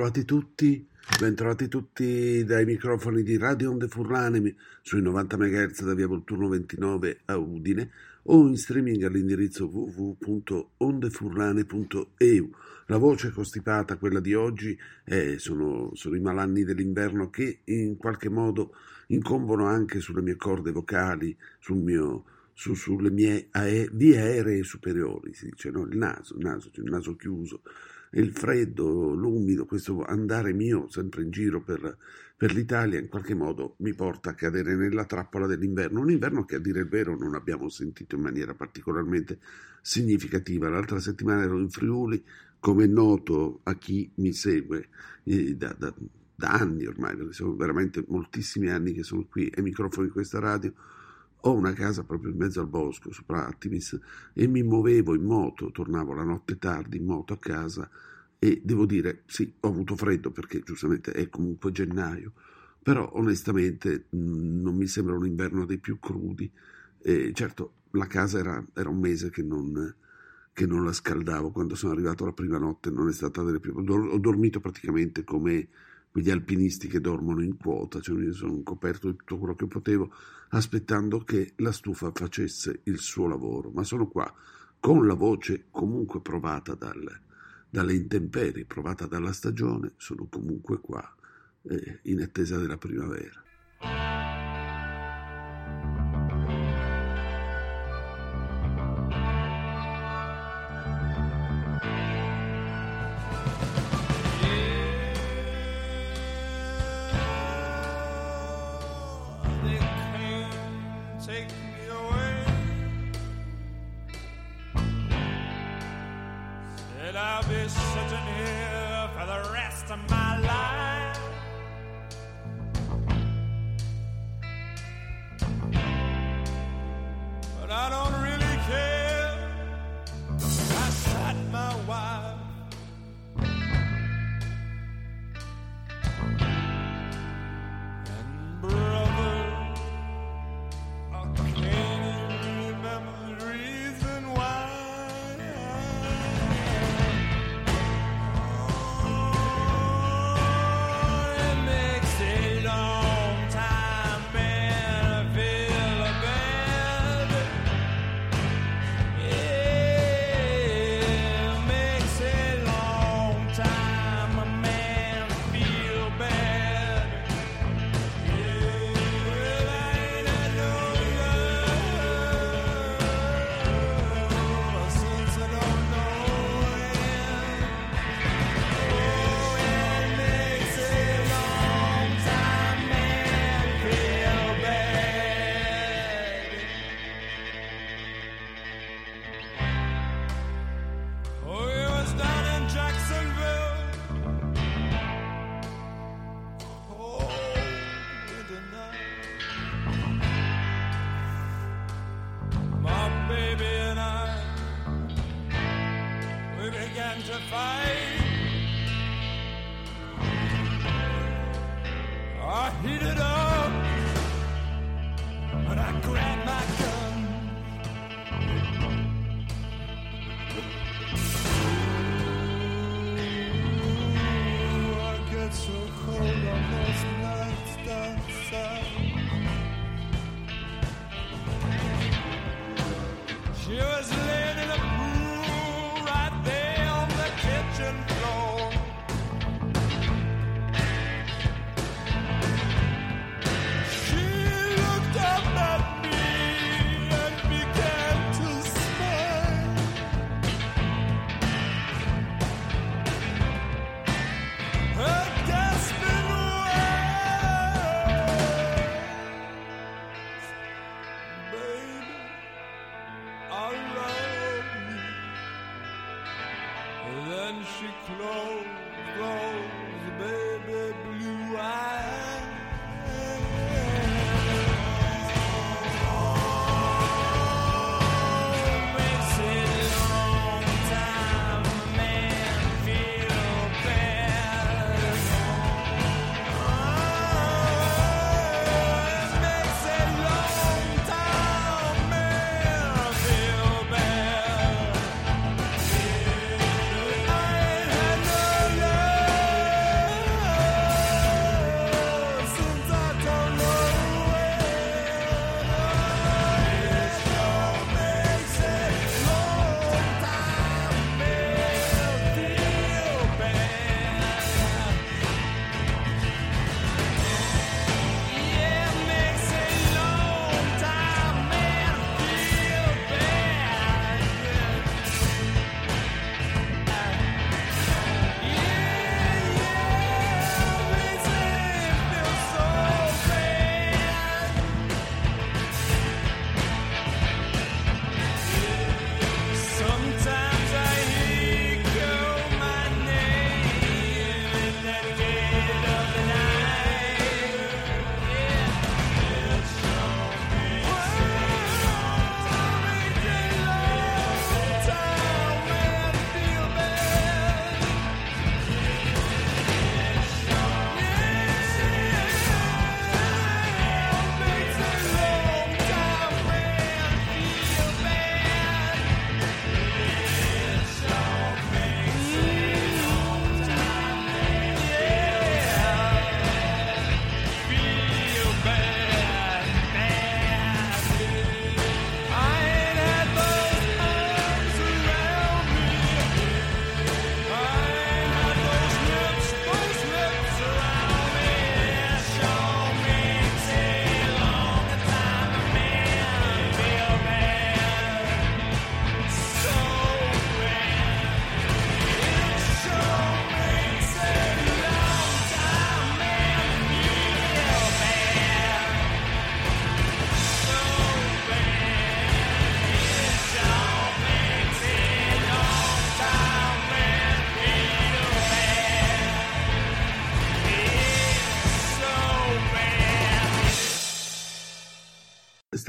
Bentrovati tutti, bentrovati tutti dai microfoni di Radio Onde Furlane sui 90 MHz da via Volturno 29 a Udine o in streaming all'indirizzo www.ondefurlane.eu. La voce costipata, quella di oggi, è- sono, sono i malanni dell'inverno che in qualche modo incombono anche sulle mie corde vocali, sul mio, su- sulle mie ae- vie aeree superiori, si dice, no? il naso, il naso, cioè il naso chiuso il freddo, l'umido, questo andare mio sempre in giro per, per l'Italia in qualche modo mi porta a cadere nella trappola dell'inverno. Un inverno che a dire il vero non abbiamo sentito in maniera particolarmente significativa. L'altra settimana ero in Friuli, come è noto a chi mi segue eh, da, da- da anni ormai, perché sono veramente moltissimi anni che sono qui ai microfoni di questa radio. Ho una casa proprio in mezzo al bosco, sopra Artemis, e mi muovevo in moto, tornavo la notte tardi in moto a casa e devo dire, sì, ho avuto freddo perché giustamente è comunque gennaio, però onestamente non mi sembra un inverno dei più crudi. E certo, la casa era, era un mese che non, che non la scaldavo, quando sono arrivato la prima notte non è stata delle più... Ho dormito praticamente come quegli alpinisti che dormono in quota, cioè mi sono coperto di tutto quello che potevo aspettando che la stufa facesse il suo lavoro, ma sono qua con la voce comunque provata dal, dalle intemperie, provata dalla stagione, sono comunque qua eh, in attesa della primavera. We began to fight. I heated up,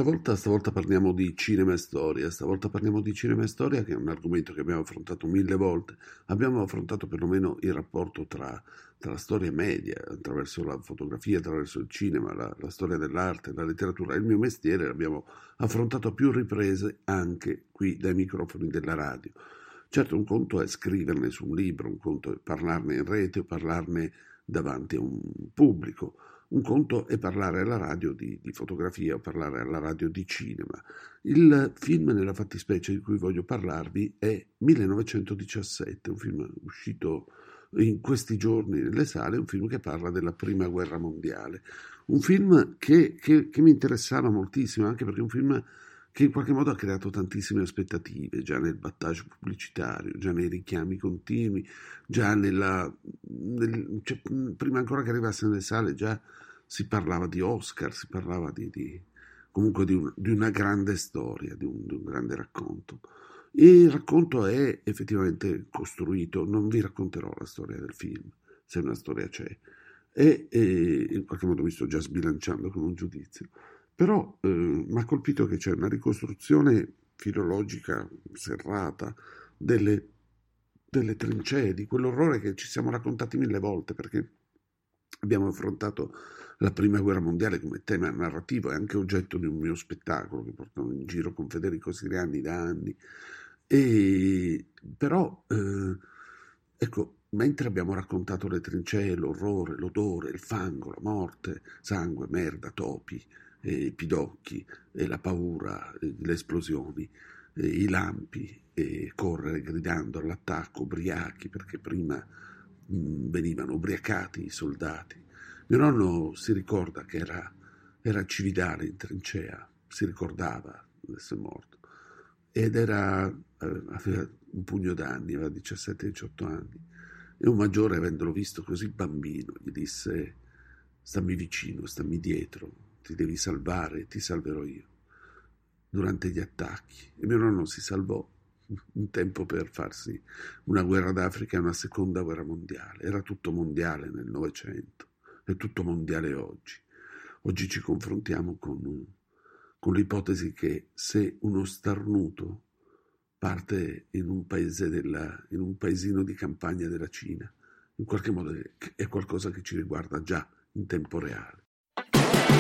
stavolta, stavolta parliamo di cinema e storia, stavolta parliamo di cinema e storia che è un argomento che abbiamo affrontato mille volte. Abbiamo affrontato perlomeno il rapporto tra, tra storia media, attraverso la fotografia, attraverso il cinema, la, la storia dell'arte, la letteratura. Il mio mestiere l'abbiamo affrontato a più riprese anche qui dai microfoni della radio. Certo, un conto è scriverne su un libro, un conto è parlarne in rete o parlarne davanti a un pubblico. Un conto è parlare alla radio di, di, fotografia o parlare alla radio di cinema. Il film nella fattispecie di cui voglio parlarvi è 1917, un film uscito in questi giorni nelle sale, un film che parla della Prima Guerra Mondiale. Un film che, che, che mi interessava moltissimo, anche perché è un film che in qualche modo ha creato tantissime aspettative, già nel battage pubblicitario, già nei richiami continui, già nella... Nel, cioè, prima ancora che arrivasse nelle sale, già si parlava di Oscar, si parlava di, di comunque di, un, di, una grande storia, di un, di un, grande racconto. E il racconto è effettivamente costruito, non vi racconterò la storia del film, se una storia c'è, e, e in qualche modo mi sto già sbilanciando con un giudizio. Però eh, mi ha colpito che c'è una ricostruzione filologica serrata delle, delle trincee, di quell'orrore che ci siamo raccontati mille volte, perché abbiamo affrontato la prima guerra mondiale come tema narrativo e anche oggetto di un mio spettacolo che portano in giro con Federico Siriani da anni. E, però, eh, ecco, mentre abbiamo raccontato le trincee, l'orrore, l'odore, il fango, la morte, sangue, merda, topi, i pidocchi, e la paura, le esplosioni, i lampi, e correre gridando all'attacco, ubriachi, perché prima mh, venivano ubriacati i soldati. Mio nonno si ricorda che era, era cividale in trincea, si ricordava di essere morto, ed era, eh, aveva un pugno d'anni, aveva 17-18 anni, e un maggiore, avendolo visto così bambino, gli disse stammi vicino, stammi dietro, ti devi salvare, ti salverò io. Durante gli attacchi. E mio nonno si salvò un tempo per farsi una guerra d'Africa e una seconda guerra mondiale. Era tutto mondiale nel Novecento, è tutto mondiale oggi. Oggi ci confrontiamo con, con l'ipotesi che se uno starnuto parte in un, della, in un paesino di campagna della Cina, in qualche modo è qualcosa che ci riguarda già in tempo reale.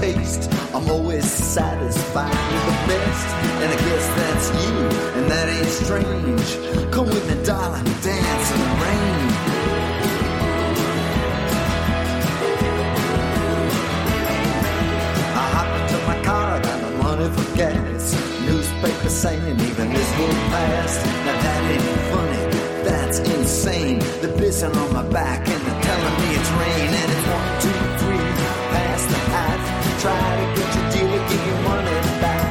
taste. I'm always satisfied with the best. And I guess that's you, and that ain't strange. Come with me, darling, dance in the rain. I hop into my car, got no money for gas. Newspaper saying even this will pass. Now that ain't funny, that's insane. They're pissing on my back and they're telling me it's rain. And it's one, two, Try to get your dealer, give your money back.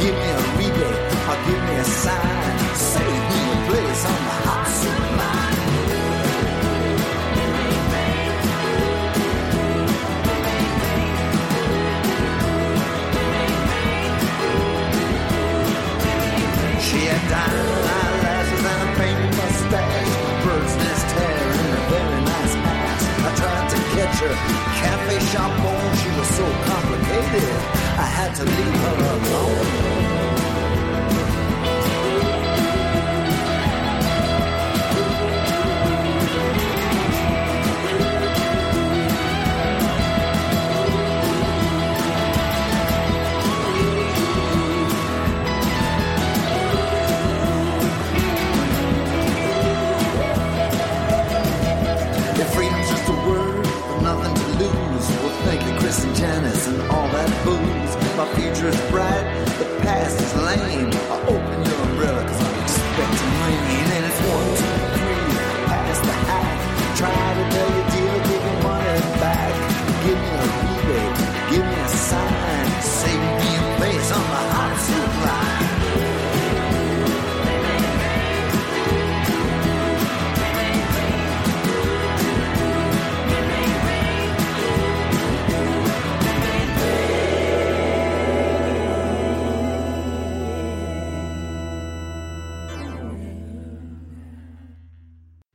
Give me a rebate or give me a sign. Save me a place on the hot seat line. She had diamond eyelashes and a painted mustache, bird's nest hair and a very nice ass. I tried to catch her cafe shop on, she was so complicated. I had to leave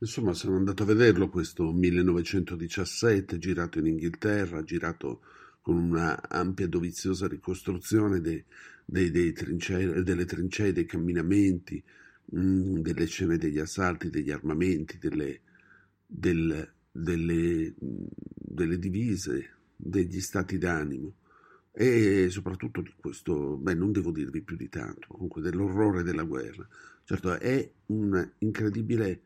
Insomma, sono andato a vederlo questo 1917, girato in Inghilterra, girato con una ampia e doviziosa ricostruzione dei- dei- dei trincee- delle trincee, dei camminamenti, mm, delle scene degli assalti, degli armamenti, delle, del- delle- delle divise, degli stati d'animo e soprattutto di questo, beh, non devo dirvi più di tanto, comunque dell'orrore della guerra. Certo, è un incredibile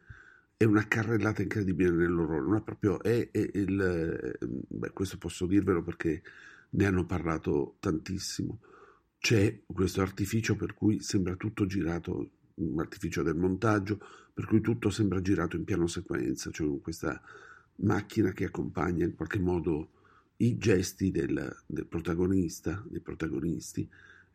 è una carrellata incredibile nell'orrore, non è proprio, è, è il, beh, questo posso dirvelo perché ne hanno parlato tantissimo. C'è questo artificio per cui sembra tutto girato, un artificio del montaggio, per cui tutto sembra girato in piano sequenza, cioè con questa macchina che accompagna in qualche modo i gesti del, del protagonista, dei protagonisti,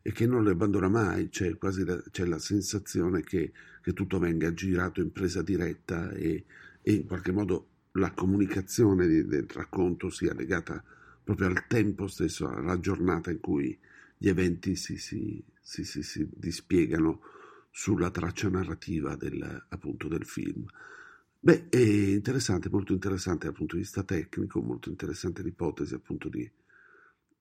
e che non li abbandona mai, c'è quasi la, c'è la sensazione che, che tutto venga girato in presa diretta e, e in qualche modo la comunicazione di- del racconto sia legata proprio al tempo stesso, alla giornata in cui gli eventi si, si, si, si, si dispiegano sulla traccia narrativa del, appunto del film. Beh, è interessante, molto interessante dal punto di vista tecnico, molto interessante l'ipotesi appunto di,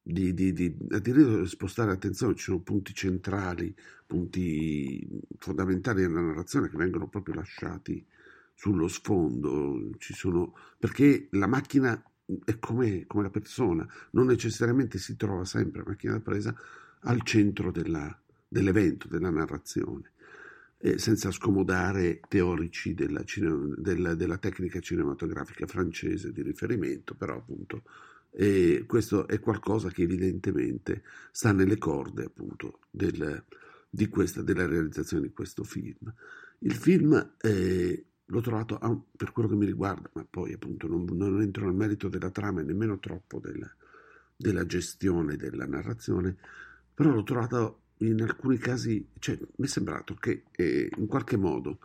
di, di, di addirittura spostare attenzione, ci sono punti centrali, punti fondamentali della narrazione che vengono proprio lasciati sullo sfondo, sono, perché la macchina è come, come la persona, non necessariamente si trova sempre la macchina da presa al centro della- dell'evento, della narrazione, eh, senza scomodare teorici della, cine- della- della tecnica cinematografica francese di riferimento, però appunto e questo è qualcosa che evidentemente sta nelle corde appunto del- questa, della realizzazione di questo film. Il film eh, l'ho trovato, per quello che mi riguarda, ma poi appunto non, non entro nel merito della trama e nemmeno troppo della, della gestione della narrazione, però l'ho trovato in alcuni casi, cioè mi è sembrato che eh, in qualche modo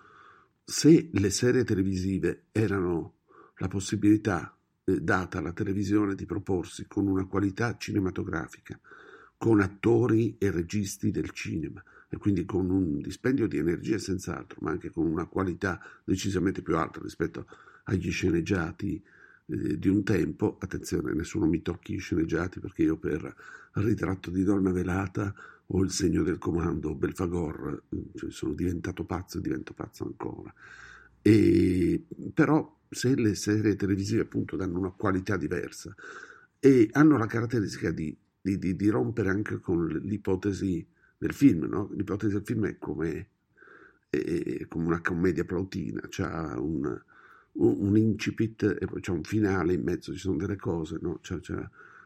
se le serie televisive erano la possibilità data alla televisione di proporsi con una qualità cinematografica, con attori e registi del cinema e quindi con un dispendio di energie senz'altro, ma anche con una qualità decisamente più alta rispetto agli sceneggiati eh, di un tempo. Attenzione, nessuno mi tocchi i sceneggiati perché io per Ritratto di donna velata o Il segno del comando Belfagor eh, cioè, sono diventato pazzo e divento pazzo ancora. E, però se le serie televisive appunto danno una qualità diversa e hanno la caratteristica di, di- di- di rompere anche con l'ipotesi del film, no? L'ipotesi del film è come, è come una commedia plautina, un, un, un incipit e poi c'è un finale in mezzo, ci sono delle cose, no? C'è, c'è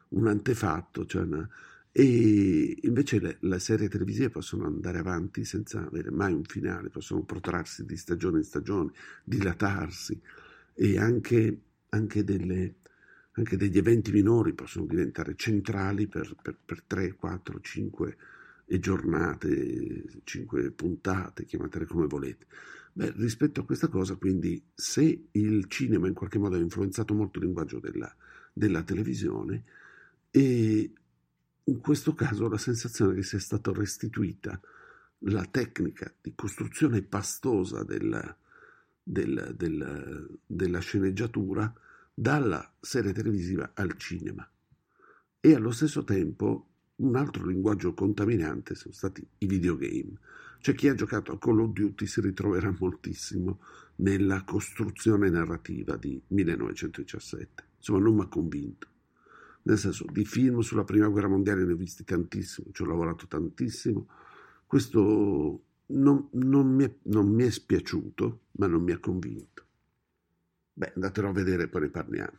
un antefatto, c'è una- e invece le, le serie televisive possono andare avanti senza avere mai un finale, possono protrarsi di stagione in stagione, dilatarsi e anche, anche, delle- anche degli eventi minori possono diventare centrali per, per, per 3, 4, 5 giornate, 5 puntate, chiamatele come volete. Beh, rispetto a questa cosa, quindi, se il cinema in qualche modo ha influenzato molto il linguaggio della, della televisione, e in questo caso la sensazione che sia stata restituita la tecnica di costruzione pastosa della, del- del- della sceneggiatura dalla serie televisiva al cinema. E allo stesso tempo un altro linguaggio contaminante sono stati i videogame. Cioè chi ha giocato a Call of Duty si ritroverà moltissimo nella costruzione narrativa di 1917. Insomma, non mi ha convinto nel senso di film sulla prima guerra mondiale ne ho visti tantissimo, ci ho lavorato tantissimo, questo non, non, mi è, non mi è spiaciuto, ma non mi ha convinto. Beh, andatelo a vedere poi ne parliamo.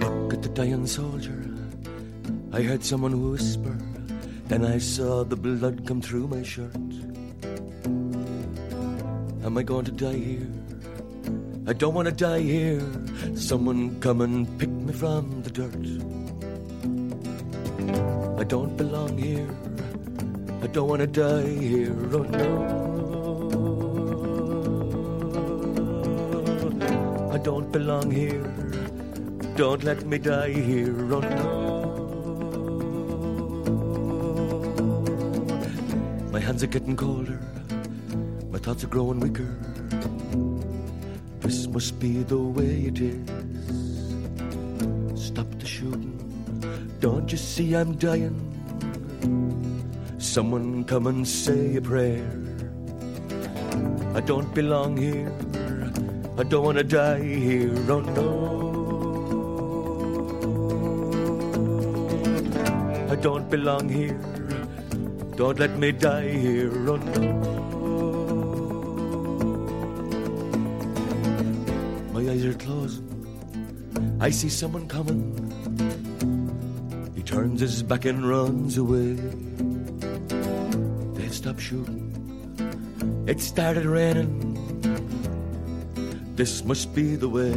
Look at the dying soldier. I heard someone whisper. Then I saw the blood come through my shirt. Am I going to die here? I don't want to die here. Someone come and pick me from the dirt. I don't belong here. I don't want to die here. Oh no. I don't belong here. Don't let me die here. Oh no. My hands are getting colder. Thoughts are growing weaker. This must be the way it is. Stop the shooting. Don't you see I'm dying? Someone come and say a prayer. I don't belong here. I don't want to die here. Oh no. I don't belong here. Don't let me die here. Oh no. Eyes are closing. I see someone coming. He turns his back and runs away. They stopped shooting. It started raining. This must be the way.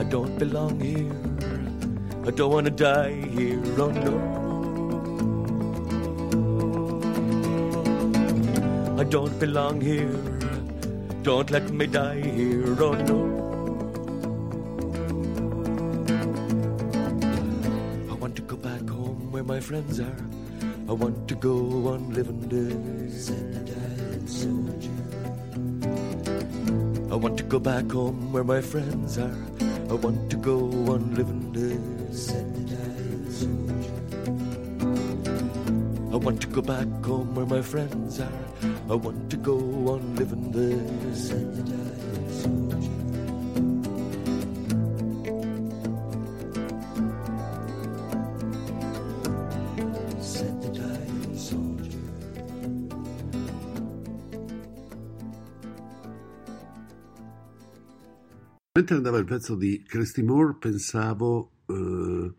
I don't belong here. I don't want to die here. Oh no. I don't belong here. Don't let me die here. Oh no. I want to go back home where my friends are. I want to go on living days. I want to go back home where my friends are. I want to go on living days. I want to go back home where my friends are. I want to go on living soldier. Mentre andava il pezzo di Christy Moore pensavo eh,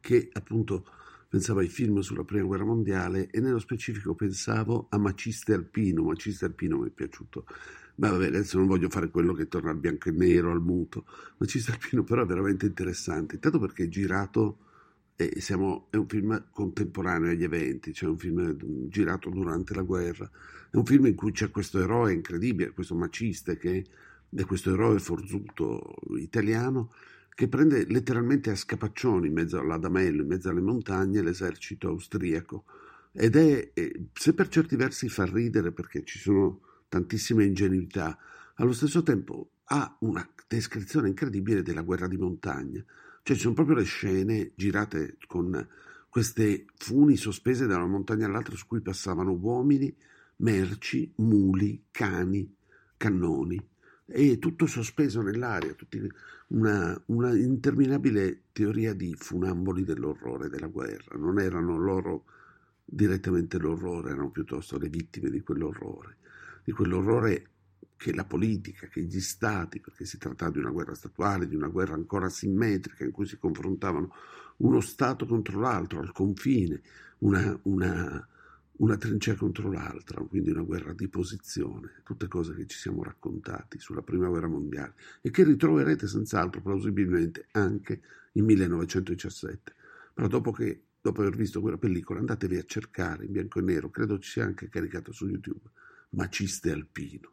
che appunto pensavo ai film sulla prima guerra mondiale e nello specifico pensavo a Maciste Alpino. Maciste Alpino mi è piaciuto. Ma vabbè, adesso non voglio fare quello che torna al bianco e nero, al muto. Maciste Alpino però è veramente interessante, intanto perché è girato, e siamo, è un film contemporaneo agli eventi, cioè un film girato durante la guerra. È un film in cui c'è questo eroe incredibile, questo maciste che è questo eroe forzuto italiano che prende letteralmente a scapaccioni in mezzo all'Adamello, in mezzo alle montagne, l'esercito austriaco. Ed è, eh, se per certi versi fa ridere perché ci sono tantissime ingenuità, allo stesso tempo ha una descrizione incredibile della guerra di montagna. Cioè ci sono proprio le scene girate con queste funi sospese da una montagna all'altra su cui passavano uomini, merci, muli, cani, cannoni e tutto sospeso nell'aria, tutti una, una interminabile teoria di funamboli dell'orrore della guerra. Non erano loro direttamente l'orrore, erano piuttosto le vittime di quell'orrore, di quell'orrore che la politica, che gli stati, perché si trattava di una guerra statuale, di una guerra ancora simmetrica in cui si confrontavano uno Stato contro l'altro al confine, una, una, una trincea contro l'altra, quindi una guerra di posizione, tutte cose che ci siamo raccontati sulla Prima Guerra Mondiale e che ritroverete senz'altro plausibilmente anche in 1917. Però dopo, che, dopo aver visto quella pellicola andatevi a cercare in bianco e nero, credo ci sia anche caricato su YouTube, Maciste Alpino.